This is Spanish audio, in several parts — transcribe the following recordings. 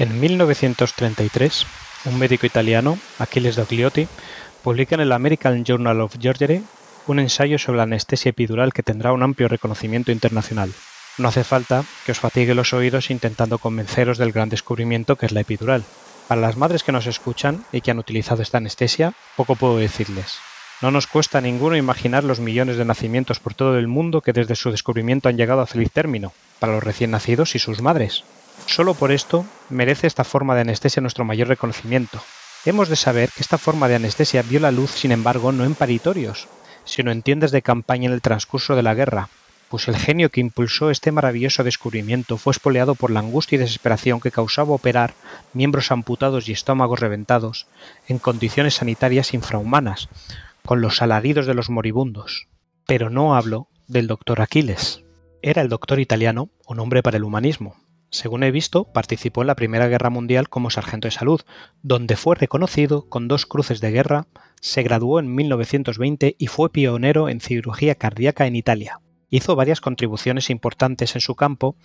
En 1933, un médico italiano, Achilles Dogliotti, publica en el American Journal of Surgery un ensayo sobre la anestesia epidural que tendrá un amplio reconocimiento internacional. No hace falta que os fatigue los oídos intentando convenceros del gran descubrimiento que es la epidural. Para las madres que nos escuchan y que han utilizado esta anestesia, poco puedo decirles. No nos cuesta ninguno imaginar los millones de nacimientos por todo el mundo que desde su descubrimiento han llegado a feliz término, para los recién nacidos y sus madres. Solo por esto merece esta forma de anestesia nuestro mayor reconocimiento. Hemos de saber que esta forma de anestesia vio la luz, sin embargo, no en paritorios, sino en tiendas de campaña en el transcurso de la guerra, pues el genio que impulsó este maravilloso descubrimiento fue espoleado por la angustia y desesperación que causaba operar miembros amputados y estómagos reventados en condiciones sanitarias infrahumanas, con los alaridos de los moribundos. Pero no hablo del doctor Aquiles. Era el doctor italiano un hombre para el humanismo, según he visto, participó en la Primera Guerra Mundial como sargento de salud, donde fue reconocido con dos cruces de guerra, se graduó en 1920 y fue pionero en cirugía cardíaca en Italia. Hizo varias contribuciones importantes en su campo,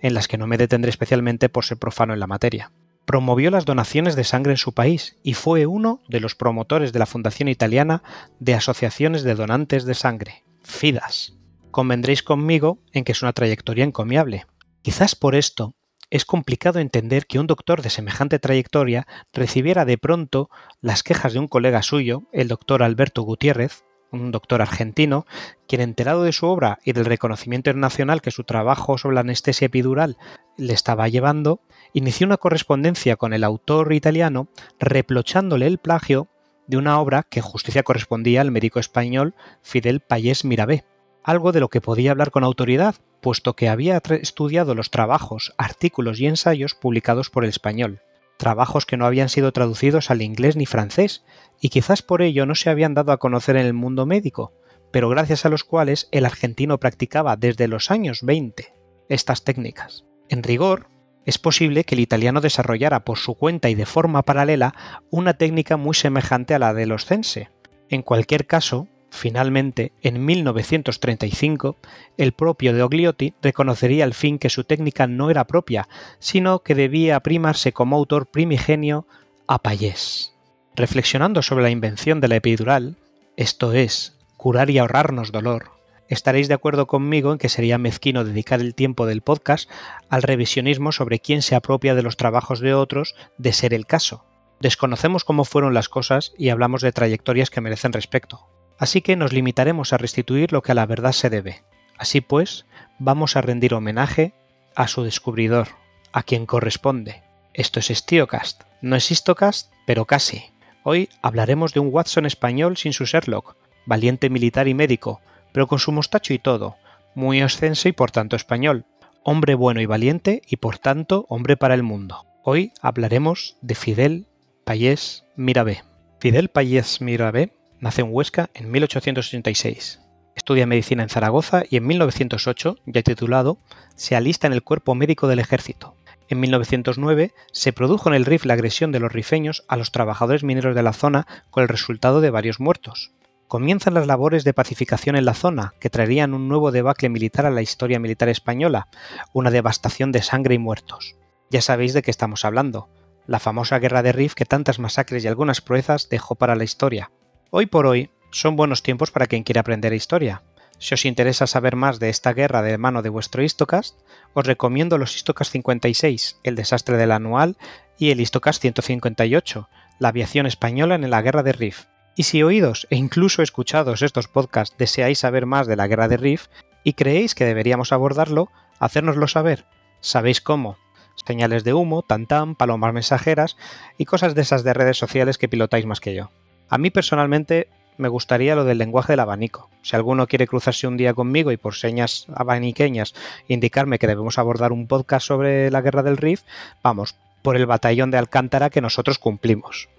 en las que no me detendré especialmente por ser profano en la materia. Promovió las donaciones de sangre en su país y fue uno de los promotores de la Fundación Italiana de Asociaciones de Donantes de Sangre, FIDAS. Convendréis conmigo en que es una trayectoria encomiable, Quizás por esto es complicado entender que un doctor de semejante trayectoria recibiera de pronto las quejas de un colega suyo, el doctor Alberto Gutiérrez, un doctor argentino, quien enterado de su obra y del reconocimiento internacional que su trabajo sobre la anestesia epidural le estaba llevando, inició una correspondencia con el autor italiano reprochándole el plagio de una obra que justicia correspondía al médico español Fidel Payés Mirabé, algo de lo que podía hablar con autoridad, puesto que había estudiado los trabajos, artículos y ensayos publicados por el español, trabajos que no habían sido traducidos al inglés ni francés, y quizás por ello no se habían dado a conocer en el mundo médico, pero gracias a los cuales el argentino practicaba desde los años 20 estas técnicas. En rigor, es posible que el italiano desarrollara por su cuenta y de forma paralela una técnica muy semejante a la de los cense. En cualquier caso, Finalmente, en 1935, el propio de Ogliotti reconocería al fin que su técnica no era propia, sino que debía primarse como autor primigenio a Payés. Reflexionando sobre la invención de la epidural, esto es, curar y ahorrarnos dolor, estaréis de acuerdo conmigo en que sería mezquino dedicar el tiempo del podcast al revisionismo sobre quién se apropia de los trabajos de otros de ser el caso. Desconocemos cómo fueron las cosas y hablamos de trayectorias que merecen respecto. Así que nos limitaremos a restituir lo que a la verdad se debe. Así pues, vamos a rendir homenaje a su descubridor, a quien corresponde. Esto es Stiocast. No es Histocast, pero casi. Hoy hablaremos de un Watson español sin su Sherlock, valiente militar y médico, pero con su mostacho y todo, muy ascenso y por tanto español, hombre bueno y valiente y por tanto hombre para el mundo. Hoy hablaremos de Fidel Payés Mirabé. Fidel Payés Mirabé Nace en Huesca en 1886. Estudia medicina en Zaragoza y en 1908, ya titulado, se alista en el cuerpo médico del ejército. En 1909 se produjo en el RIF la agresión de los rifeños a los trabajadores mineros de la zona con el resultado de varios muertos. Comienzan las labores de pacificación en la zona, que traerían un nuevo debacle militar a la historia militar española, una devastación de sangre y muertos. Ya sabéis de qué estamos hablando, la famosa guerra de Rif que tantas masacres y algunas proezas dejó para la historia. Hoy por hoy son buenos tiempos para quien quiera aprender historia. Si os interesa saber más de esta guerra de mano de vuestro Histocast, os recomiendo los Histocast 56, el desastre del anual, y el Histocast 158, la aviación española en la guerra de Rif. Y si oídos e incluso escuchados estos podcasts deseáis saber más de la guerra de Rif y creéis que deberíamos abordarlo, hacérnoslo saber. ¿Sabéis cómo? Señales de humo, tantam, palomas mensajeras y cosas de esas de redes sociales que pilotáis más que yo. A mí personalmente me gustaría lo del lenguaje del abanico. Si alguno quiere cruzarse un día conmigo y por señas abaniqueñas indicarme que debemos abordar un podcast sobre la guerra del Rif, vamos, por el batallón de Alcántara que nosotros cumplimos.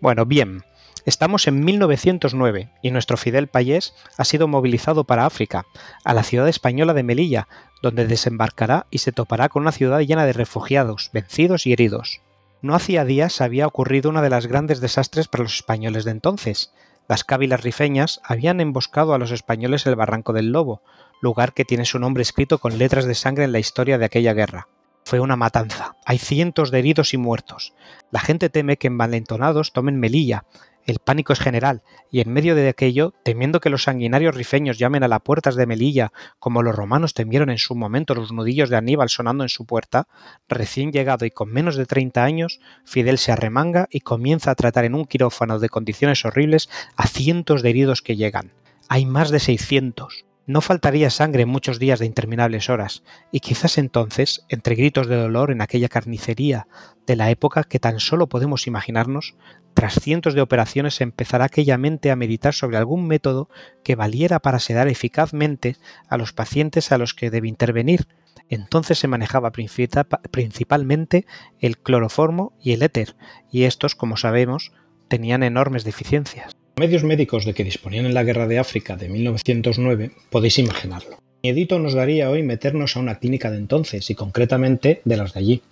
Bueno, bien, estamos en 1909 y nuestro Fidel Payés ha sido movilizado para África, a la ciudad española de Melilla, donde desembarcará y se topará con una ciudad llena de refugiados, vencidos y heridos. No hacía días había ocurrido una de las grandes desastres para los españoles de entonces. Las cávilas rifeñas habían emboscado a los españoles el Barranco del Lobo, lugar que tiene su nombre escrito con letras de sangre en la historia de aquella guerra. Fue una matanza. Hay cientos de heridos y muertos. La gente teme que envalentonados tomen Melilla. El pánico es general, y en medio de aquello, temiendo que los sanguinarios rifeños llamen a las puertas de Melilla, como los romanos temieron en su momento los nudillos de Aníbal sonando en su puerta, recién llegado y con menos de 30 años, Fidel se arremanga y comienza a tratar en un quirófano de condiciones horribles a cientos de heridos que llegan. Hay más de 600. No faltaría sangre en muchos días de interminables horas, y quizás entonces, entre gritos de dolor en aquella carnicería de la época que tan solo podemos imaginarnos, tras cientos de operaciones empezará aquella mente a meditar sobre algún método que valiera para sedar eficazmente a los pacientes a los que debe intervenir. Entonces se manejaba principalmente el cloroformo y el éter, y estos, como sabemos, tenían enormes deficiencias medios médicos de que disponían en la Guerra de África de 1909, podéis imaginarlo. Miedito nos daría hoy meternos a una clínica de entonces y concretamente de las de allí.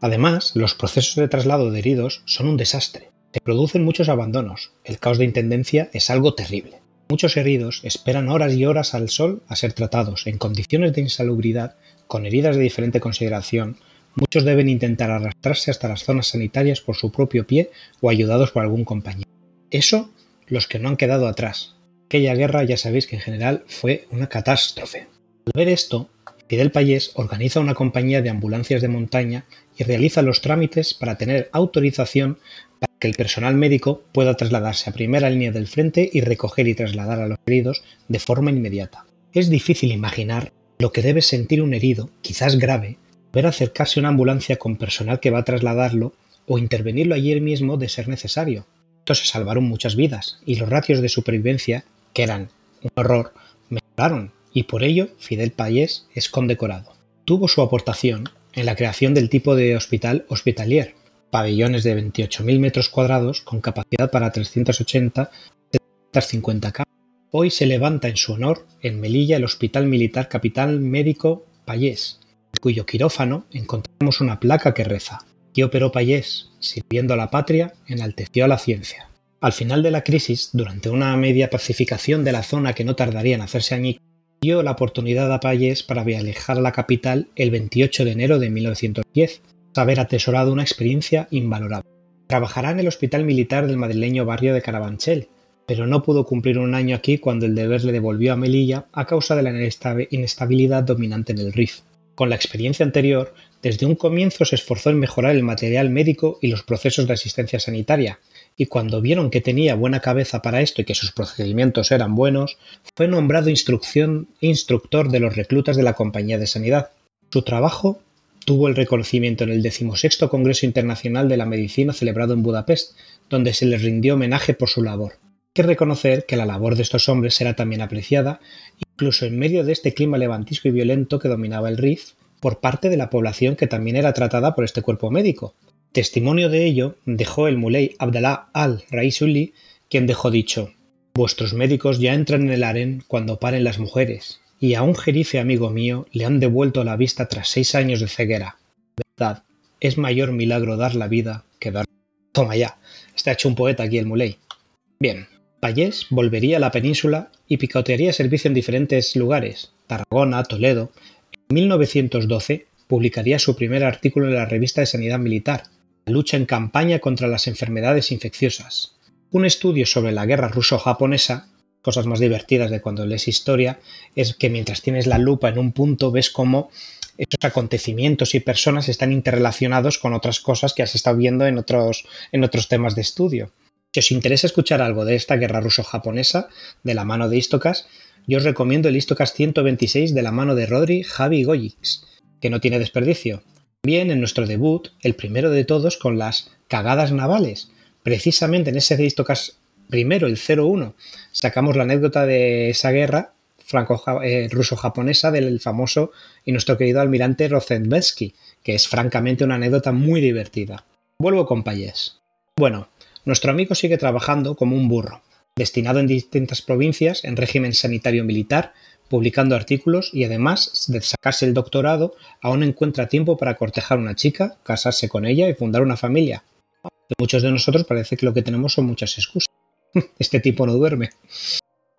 Además, los procesos de traslado de heridos son un desastre. Se producen muchos abandonos. El caos de intendencia es algo terrible. Muchos heridos esperan horas y horas al sol a ser tratados en condiciones de insalubridad, con heridas de diferente consideración. Muchos deben intentar arrastrarse hasta las zonas sanitarias por su propio pie o ayudados por algún compañero. Eso los que no han quedado atrás. Aquella guerra ya sabéis que en general fue una catástrofe. Al ver esto, Fidel Payés organiza una compañía de ambulancias de montaña y realiza los trámites para tener autorización para que el personal médico pueda trasladarse a primera línea del frente y recoger y trasladar a los heridos de forma inmediata. Es difícil imaginar lo que debe sentir un herido, quizás grave, ver acercarse una ambulancia con personal que va a trasladarlo o intervenirlo ayer mismo de ser necesario, se salvaron muchas vidas y los ratios de supervivencia, que eran un horror, mejoraron y por ello Fidel Payés es condecorado. Tuvo su aportación en la creación del tipo de hospital hospitalier, pabellones de 28.000 metros cuadrados con capacidad para 380 750 camas. Hoy se levanta en su honor en Melilla el Hospital Militar Capital Médico Payés, cuyo quirófano encontramos una placa que reza y operó Payés, sirviendo a la patria, enalteció a la ciencia. Al final de la crisis, durante una media pacificación de la zona que no tardaría en hacerse añicos, dio la oportunidad a Payés para viajar a la capital el 28 de enero de 1910, haber atesorado una experiencia invalorable. Trabajará en el Hospital Militar del madrileño barrio de Carabanchel, pero no pudo cumplir un año aquí cuando el deber le devolvió a Melilla a causa de la inestabilidad dominante en el RIF. Con la experiencia anterior, desde un comienzo se esforzó en mejorar el material médico y los procesos de asistencia sanitaria, y cuando vieron que tenía buena cabeza para esto y que sus procedimientos eran buenos, fue nombrado instructor de los reclutas de la Compañía de Sanidad. Su trabajo tuvo el reconocimiento en el XVI Congreso Internacional de la Medicina celebrado en Budapest, donde se les rindió homenaje por su labor. Hay que reconocer que la labor de estos hombres era también apreciada, incluso en medio de este clima levantisco y violento que dominaba el RIF, por parte de la población que también era tratada por este cuerpo médico. Testimonio de ello dejó el muley Abdallah al-Raisuli, quien dejó dicho: Vuestros médicos ya entran en el harén cuando paren las mujeres, y a un jerife amigo mío le han devuelto la vista tras seis años de ceguera. Verdad, es mayor milagro dar la vida que dar. Toma ya, está hecho un poeta aquí el muley. Bien, Payés volvería a la península y picotearía servicio en diferentes lugares, Tarragona, Toledo, en 1912 publicaría su primer artículo en la revista de Sanidad Militar, La lucha en campaña contra las enfermedades infecciosas. Un estudio sobre la guerra ruso-japonesa, cosas más divertidas de cuando lees historia, es que mientras tienes la lupa en un punto ves cómo esos acontecimientos y personas están interrelacionados con otras cosas que has estado viendo en otros, en otros temas de estudio. Si os interesa escuchar algo de esta guerra ruso-japonesa, de la mano de Istocas, yo os recomiendo el Istocast 126 de la mano de Rodri Javi Goyix, que no tiene desperdicio. Bien, en nuestro debut, el primero de todos con las cagadas navales. Precisamente en ese Istocast primero, el 01, sacamos la anécdota de esa guerra franco eh, ruso-japonesa del famoso y nuestro querido almirante Rozenbetsky, que es francamente una anécdota muy divertida. Vuelvo con Payés. Bueno, nuestro amigo sigue trabajando como un burro, destinado en distintas provincias en régimen sanitario militar, publicando artículos y además de sacarse el doctorado, aún encuentra tiempo para cortejar a una chica, casarse con ella y fundar una familia. muchos de nosotros parece que lo que tenemos son muchas excusas. Este tipo no duerme.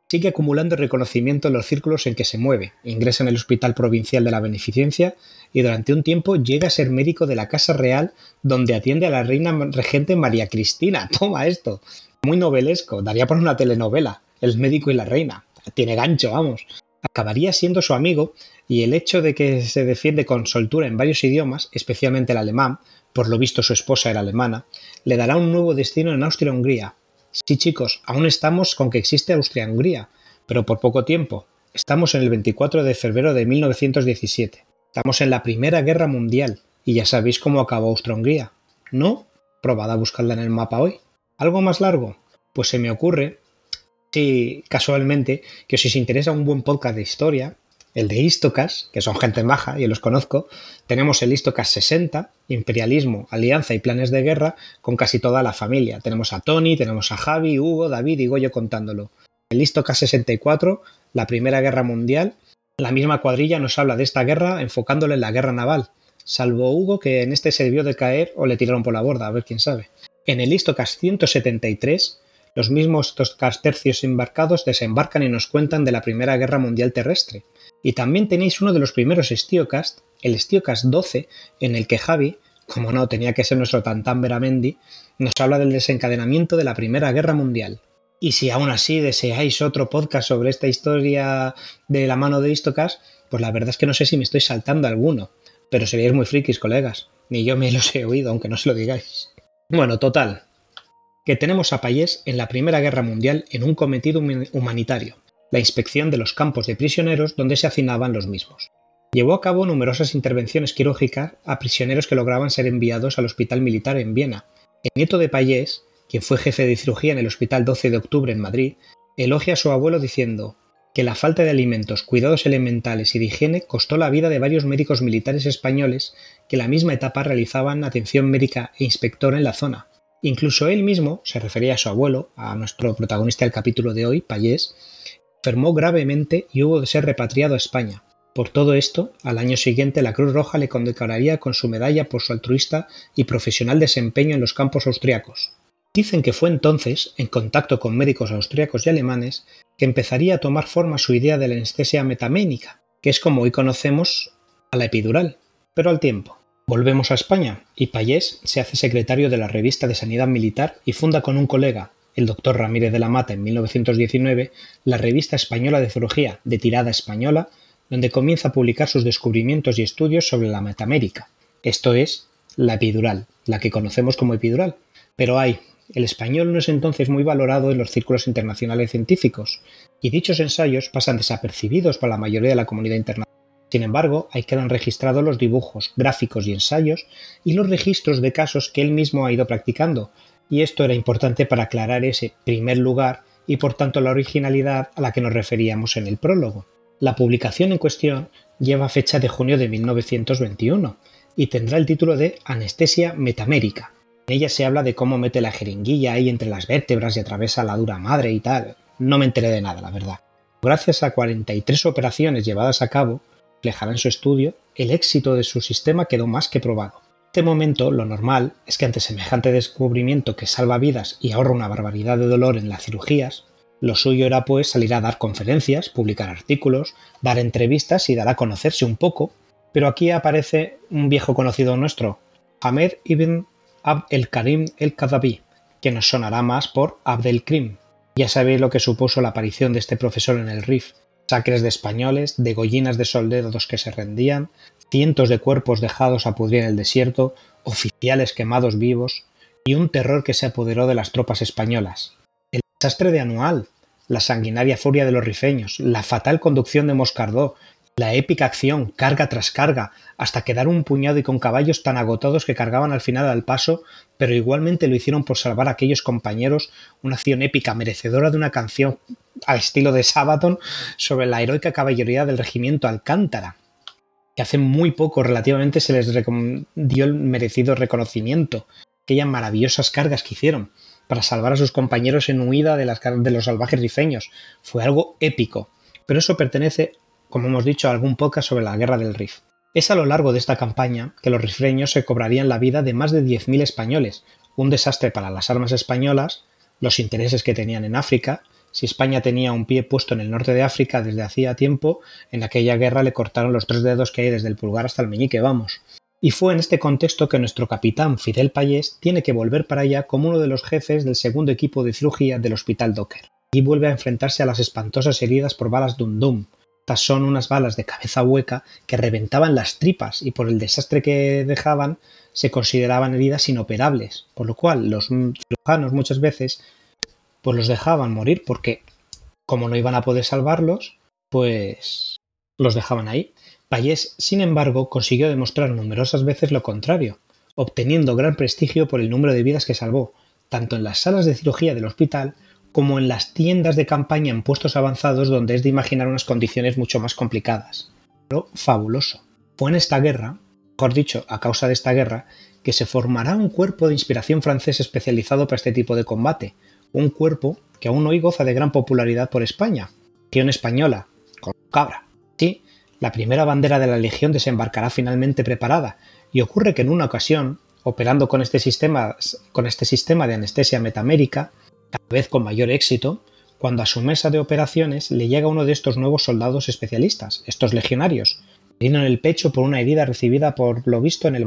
Sigue acumulando reconocimiento en los círculos en que se mueve, ingresa en el Hospital Provincial de la Beneficencia y durante un tiempo llega a ser médico de la Casa Real donde atiende a la reina regente María Cristina. Toma esto. Muy novelesco, daría por una telenovela, El médico y la reina. Tiene gancho, vamos. Acabaría siendo su amigo y el hecho de que se defiende con soltura en varios idiomas, especialmente el alemán, por lo visto su esposa era alemana, le dará un nuevo destino en Austria-Hungría. Sí chicos, aún estamos con que existe Austria-Hungría, pero por poco tiempo. Estamos en el 24 de febrero de 1917. Estamos en la Primera Guerra Mundial y ya sabéis cómo acabó Austria-Hungría. ¿No? Probad a buscarla en el mapa hoy. ¿Algo más largo? Pues se me ocurre, si casualmente, que si os interesa un buen podcast de historia, el de Istocas, que son gente baja, y los conozco, tenemos el Istocas 60, Imperialismo, Alianza y Planes de Guerra, con casi toda la familia. Tenemos a Tony, tenemos a Javi, Hugo, David y Goyo contándolo. El Istocas 64, la Primera Guerra Mundial, la misma cuadrilla nos habla de esta guerra enfocándole en la guerra naval, salvo Hugo que en este se debió de caer o le tiraron por la borda, a ver quién sabe. En el Istocas 173, los mismos tercios embarcados desembarcan y nos cuentan de la Primera Guerra Mundial Terrestre, y también tenéis uno de los primeros Stiocast, el Stiocast 12, en el que Javi, como no tenía que ser nuestro Tantán Veramendi, nos habla del desencadenamiento de la Primera Guerra Mundial. Y si aún así deseáis otro podcast sobre esta historia de la mano de Istocas, pues la verdad es que no sé si me estoy saltando alguno. Pero seríais muy frikis, colegas. Ni yo me los he oído, aunque no se lo digáis. Bueno, total. Que tenemos a Payés en la Primera Guerra Mundial en un cometido humanitario la inspección de los campos de prisioneros donde se hacinaban los mismos. Llevó a cabo numerosas intervenciones quirúrgicas a prisioneros que lograban ser enviados al hospital militar en Viena. El nieto de Payés, quien fue jefe de cirugía en el Hospital 12 de Octubre en Madrid, elogia a su abuelo diciendo que la falta de alimentos, cuidados elementales y de higiene costó la vida de varios médicos militares españoles que en la misma etapa realizaban atención médica e inspectora en la zona. Incluso él mismo, se refería a su abuelo, a nuestro protagonista del capítulo de hoy, Payés, enfermó gravemente y hubo de ser repatriado a España. Por todo esto, al año siguiente la Cruz Roja le condecoraría con su medalla por su altruista y profesional desempeño en los campos austriacos. Dicen que fue entonces, en contacto con médicos austriacos y alemanes, que empezaría a tomar forma su idea de la anestesia metaménica, que es como hoy conocemos a la epidural, pero al tiempo. Volvemos a España y Payés se hace secretario de la revista de Sanidad Militar y funda con un colega, el doctor Ramírez de la Mata en 1919 la revista española de zoología de tirada española, donde comienza a publicar sus descubrimientos y estudios sobre la metamérica, esto es, la epidural, la que conocemos como epidural. Pero hay, el español no es entonces muy valorado en los círculos internacionales científicos, y dichos ensayos pasan desapercibidos para la mayoría de la comunidad internacional. Sin embargo, ahí quedan registrados los dibujos, gráficos y ensayos y los registros de casos que él mismo ha ido practicando, y esto era importante para aclarar ese primer lugar y por tanto la originalidad a la que nos referíamos en el prólogo. La publicación en cuestión lleva fecha de junio de 1921 y tendrá el título de Anestesia Metamérica. En ella se habla de cómo mete la jeringuilla ahí entre las vértebras y atraviesa la dura madre y tal. No me enteré de nada, la verdad. Gracias a 43 operaciones llevadas a cabo, en su estudio, el éxito de su sistema quedó más que probado. Este momento lo normal es que ante semejante descubrimiento que salva vidas y ahorra una barbaridad de dolor en las cirugías, lo suyo era pues salir a dar conferencias, publicar artículos, dar entrevistas y dar a conocerse un poco, pero aquí aparece un viejo conocido nuestro, Ahmed ibn Abd el-Karim el-Kadabi, que nos sonará más por Abdel Krim. Ya sabéis lo que supuso la aparición de este profesor en el RIF, sacres de españoles, degollinas de soldados que se rendían, cientos de cuerpos dejados a pudrir en el desierto, oficiales quemados vivos y un terror que se apoderó de las tropas españolas. El desastre de Anual, la sanguinaria furia de los rifeños, la fatal conducción de Moscardó, la épica acción, carga tras carga, hasta quedar un puñado y con caballos tan agotados que cargaban al final al paso, pero igualmente lo hicieron por salvar a aquellos compañeros, una acción épica merecedora de una canción al estilo de Sabaton sobre la heroica caballería del regimiento Alcántara que hace muy poco relativamente se les dio el merecido reconocimiento, aquellas maravillosas cargas que hicieron para salvar a sus compañeros en huida de, las, de los salvajes rifeños. Fue algo épico, pero eso pertenece, como hemos dicho, algún podcast sobre la guerra del Rif. Es a lo largo de esta campaña que los rifeños se cobrarían la vida de más de 10.000 españoles, un desastre para las armas españolas, los intereses que tenían en África, Si España tenía un pie puesto en el norte de África desde hacía tiempo, en aquella guerra le cortaron los tres dedos que hay desde el pulgar hasta el meñique, vamos. Y fue en este contexto que nuestro capitán Fidel Payés tiene que volver para allá como uno de los jefes del segundo equipo de cirugía del Hospital Docker. Y vuelve a enfrentarse a las espantosas heridas por balas Dum Dum. Estas son unas balas de cabeza hueca que reventaban las tripas y por el desastre que dejaban se consideraban heridas inoperables, por lo cual los cirujanos muchas veces pues los dejaban morir porque como no iban a poder salvarlos, pues los dejaban ahí. Payés, sin embargo, consiguió demostrar numerosas veces lo contrario, obteniendo gran prestigio por el número de vidas que salvó, tanto en las salas de cirugía del hospital como en las tiendas de campaña en puestos avanzados donde es de imaginar unas condiciones mucho más complicadas. Pero fabuloso. Fue en esta guerra mejor dicho, a causa de esta guerra, que se formará un cuerpo de inspiración francés especializado para este tipo de combate, un cuerpo que aún hoy goza de gran popularidad por España, Legión Española, con cabra. Sí, la primera bandera de la Legión desembarcará finalmente preparada, y ocurre que en una ocasión, operando con este sistema, con este sistema de anestesia metamérica, cada vez con mayor éxito, cuando a su mesa de operaciones le llega uno de estos nuevos soldados especialistas, estos legionarios, herido en el pecho por una herida recibida por lo visto en el,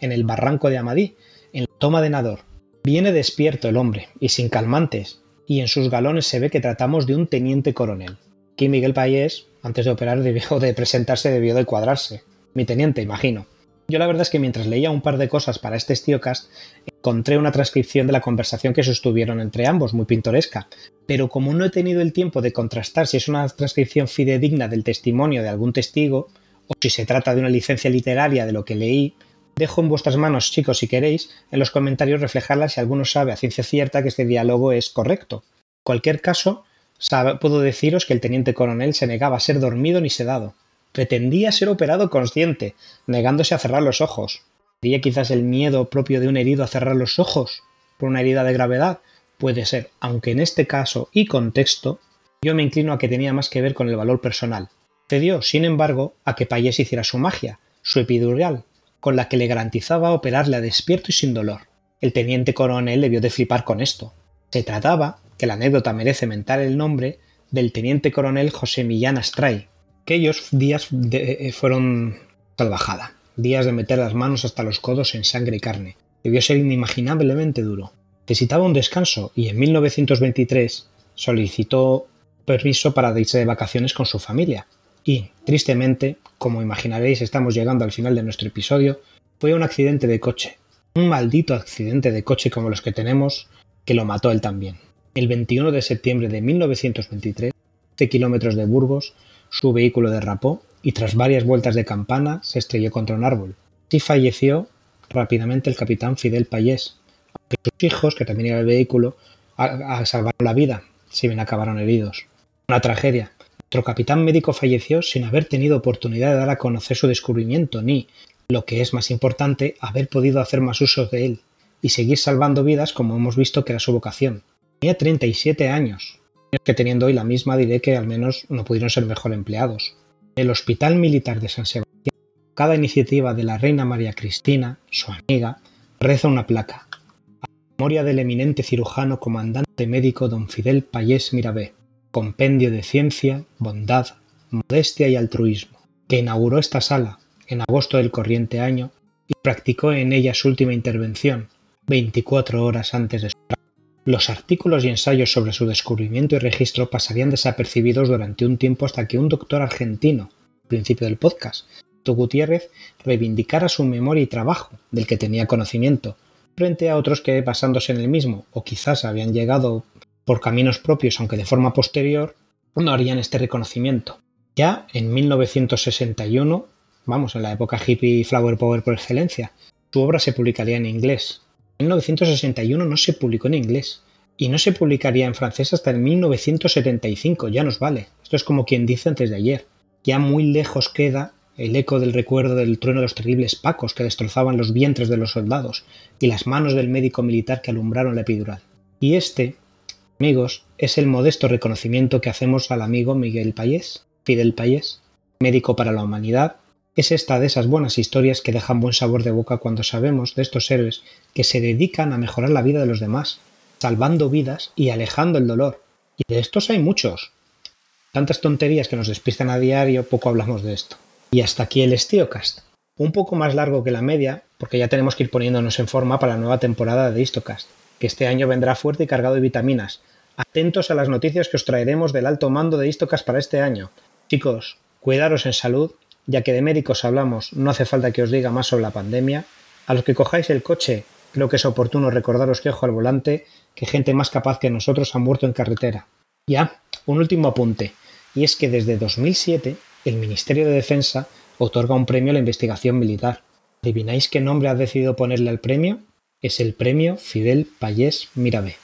en el barranco de Amadí, en la toma de Nador. Viene despierto el hombre, y sin calmantes, y en sus galones se ve que tratamos de un teniente coronel. Aquí Miguel Payés, antes de operar debió de presentarse, debió de cuadrarse. Mi teniente, imagino. Yo la verdad es que mientras leía un par de cosas para este Stiocast, encontré una transcripción de la conversación que sostuvieron entre ambos, muy pintoresca. Pero como no he tenido el tiempo de contrastar si es una transcripción fidedigna del testimonio de algún testigo, o si se trata de una licencia literaria de lo que leí, dejo en vuestras manos, chicos, si queréis, en los comentarios reflejarla si alguno sabe a ciencia cierta que este diálogo es correcto. En cualquier caso, puedo deciros que el teniente coronel se negaba a ser dormido ni sedado. Pretendía ser operado consciente, negándose a cerrar los ojos. ¿Sería quizás el miedo propio de un herido a cerrar los ojos por una herida de gravedad? Puede ser, aunque en este caso y contexto, yo me inclino a que tenía más que ver con el valor personal, Cedió, sin embargo, a que Payés hiciera su magia, su epidural, con la que le garantizaba operarle a despierto y sin dolor. El teniente coronel debió de flipar con esto. Se trataba, que la anécdota merece mentar el nombre, del teniente coronel José Millán Astray. Aquellos días eh, fueron salvajada, días de meter las manos hasta los codos en sangre y carne. Debió ser inimaginablemente duro. Necesitaba un descanso y en 1923 solicitó permiso para irse de vacaciones con su familia. Y, tristemente, como imaginaréis estamos llegando al final de nuestro episodio, fue un accidente de coche. Un maldito accidente de coche como los que tenemos, que lo mató él también. El 21 de septiembre de 1923, 7 kilómetros de Burgos, su vehículo derrapó y tras varias vueltas de campana se estrelló contra un árbol. Así falleció rápidamente el capitán Fidel Payés, aunque sus hijos, que también iban el vehículo, salvaron la vida, si bien acabaron heridos. Una tragedia, nuestro capitán médico falleció sin haber tenido oportunidad de dar a conocer su descubrimiento ni, lo que es más importante, haber podido hacer más uso de él y seguir salvando vidas como hemos visto que era su vocación. Tenía 37 años, que teniendo hoy la misma diré que al menos no pudieron ser mejor empleados. El Hospital Militar de San Sebastián, cada iniciativa de la reina María Cristina, su amiga, reza una placa. A memoria del eminente cirujano comandante médico don Fidel Payés Mirabé, compendio de ciencia, bondad, modestia y altruismo, que inauguró esta sala en agosto del corriente año y practicó en ella su última intervención, 24 horas antes de su Los artículos y ensayos sobre su descubrimiento y registro pasarían desapercibidos durante un tiempo hasta que un doctor argentino, al principio del podcast, Tu Gutiérrez, reivindicara su memoria y trabajo, del que tenía conocimiento, frente a otros que, basándose en el mismo, o quizás habían llegado por caminos propios, aunque de forma posterior, no harían este reconocimiento. Ya en 1961, vamos, en la época hippie flower power por excelencia, su obra se publicaría en inglés. En 1961 no se publicó en inglés y no se publicaría en francés hasta en 1975, ya nos vale. Esto es como quien dice antes de ayer. Ya muy lejos queda el eco del recuerdo del trueno de los terribles pacos que destrozaban los vientres de los soldados y las manos del médico militar que alumbraron la epidural. Y este amigos es el modesto reconocimiento que hacemos al amigo Miguel Payés, Fidel Payés, médico para la humanidad. Es esta de esas buenas historias que dejan buen sabor de boca cuando sabemos de estos héroes que se dedican a mejorar la vida de los demás, salvando vidas y alejando el dolor, Y de estos hay muchos. Tantas tonterías que nos despistan a diario, poco hablamos de esto. Y hasta aquí el Stiocast. Un poco más largo que la media, porque ya tenemos que ir poniéndonos en forma para la nueva temporada de Histocast, que este año vendrá fuerte y cargado de vitaminas. Atentos a las noticias que os traeremos del alto mando de Histocast para este año. Chicos, cuidaros en salud, ya que de médicos hablamos, no hace falta que os diga más sobre la pandemia. A los que cojáis el coche, creo que es oportuno recordaros que ojo al volante, que gente más capaz que nosotros ha muerto en carretera. Ya, un último apunte, y es que desde 2007 el Ministerio de Defensa otorga un premio a la investigación militar. ¿Adivináis qué nombre ha decidido ponerle al premio? Es el premio Fidel Payés Mirabé.